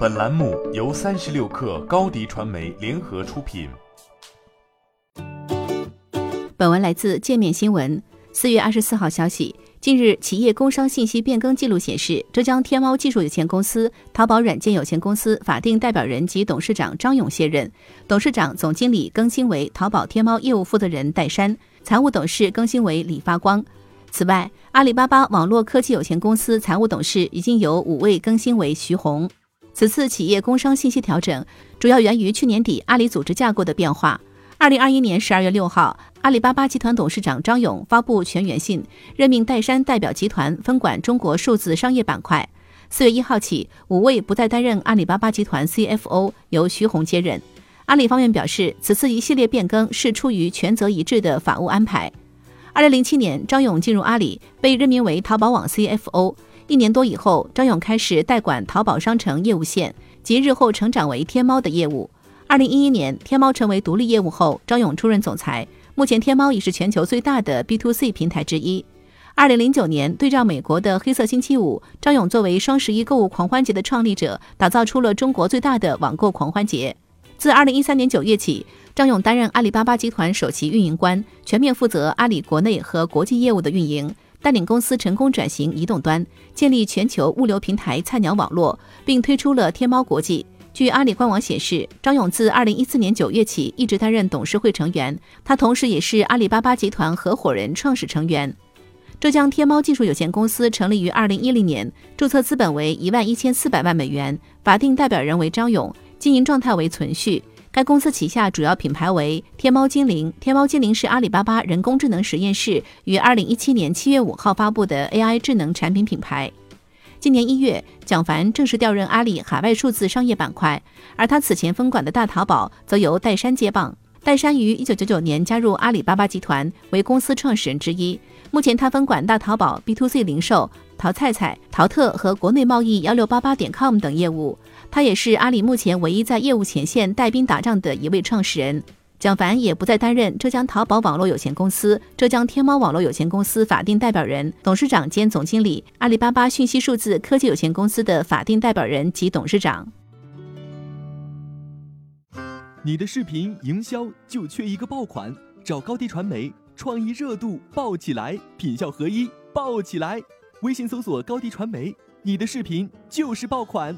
本栏目由三十六氪高低传媒联合出品。本文来自界面新闻。四月二十四号消息，近日企业工商信息变更记录显示，浙江天猫技术有限公司、淘宝软件有限公司法定代表人及董事长张勇卸任，董事长、总经理更新为淘宝天猫业务负责人戴珊，财务董事更新为李发光。此外，阿里巴巴网络科技有限公司财务董事已经由五位更新为徐红。此次企业工商信息调整，主要源于去年底阿里组织架构的变化。二零二一年十二月六号，阿里巴巴集团董事长张勇发布全员信，任命戴珊代表集团分管中国数字商业板块。四月一号起，五位不再担任阿里巴巴集团 CFO，由徐宏接任。阿里方面表示，此次一系列变更是出于权责一致的法务安排。二零零七年，张勇进入阿里，被任命为淘宝网 CFO。一年多以后，张勇开始代管淘宝商城业务线，及日后成长为天猫的业务。二零一一年，天猫成为独立业务后，张勇出任总裁。目前，天猫已是全球最大的 B to C 平台之一。二零零九年，对照美国的黑色星期五，张勇作为双十一购物狂欢节的创立者，打造出了中国最大的网购狂欢节。自二零一三年九月起，张勇担任阿里巴巴集团首席运营官，全面负责阿里国内和国际业务的运营。带领公司成功转型移动端，建立全球物流平台菜鸟网络，并推出了天猫国际。据阿里官网显示，张勇自二零一四年九月起一直担任董事会成员，他同时也是阿里巴巴集团合伙人、创始成员。浙江天猫技术有限公司成立于二零一零年，注册资本为一万一千四百万美元，法定代表人为张勇，经营状态为存续。该公司旗下主要品牌为天猫精灵。天猫精灵是阿里巴巴人工智能实验室于二零一七年七月五号发布的 AI 智能产品品牌。今年一月，蒋凡正式调任阿里海外数字商业板块，而他此前分管的大淘宝则由戴珊接棒。戴珊于一九九九年加入阿里巴巴集团，为公司创始人之一。目前他分管大淘宝 B to C 零售、淘菜菜、淘特和国内贸易幺六八八点 com 等业务。他也是阿里目前唯一在业务前线带兵打仗的一位创始人。蒋凡也不再担任浙江淘宝网络有限公司、浙江天猫网络有限公司法定代表人、董事长兼总经理，阿里巴巴讯息数字科技有限公司的法定代表人及董事长。你的视频营销就缺一个爆款，找高低传媒，创意热度爆起来，品效合一爆起来。微信搜索高低传媒，你的视频就是爆款。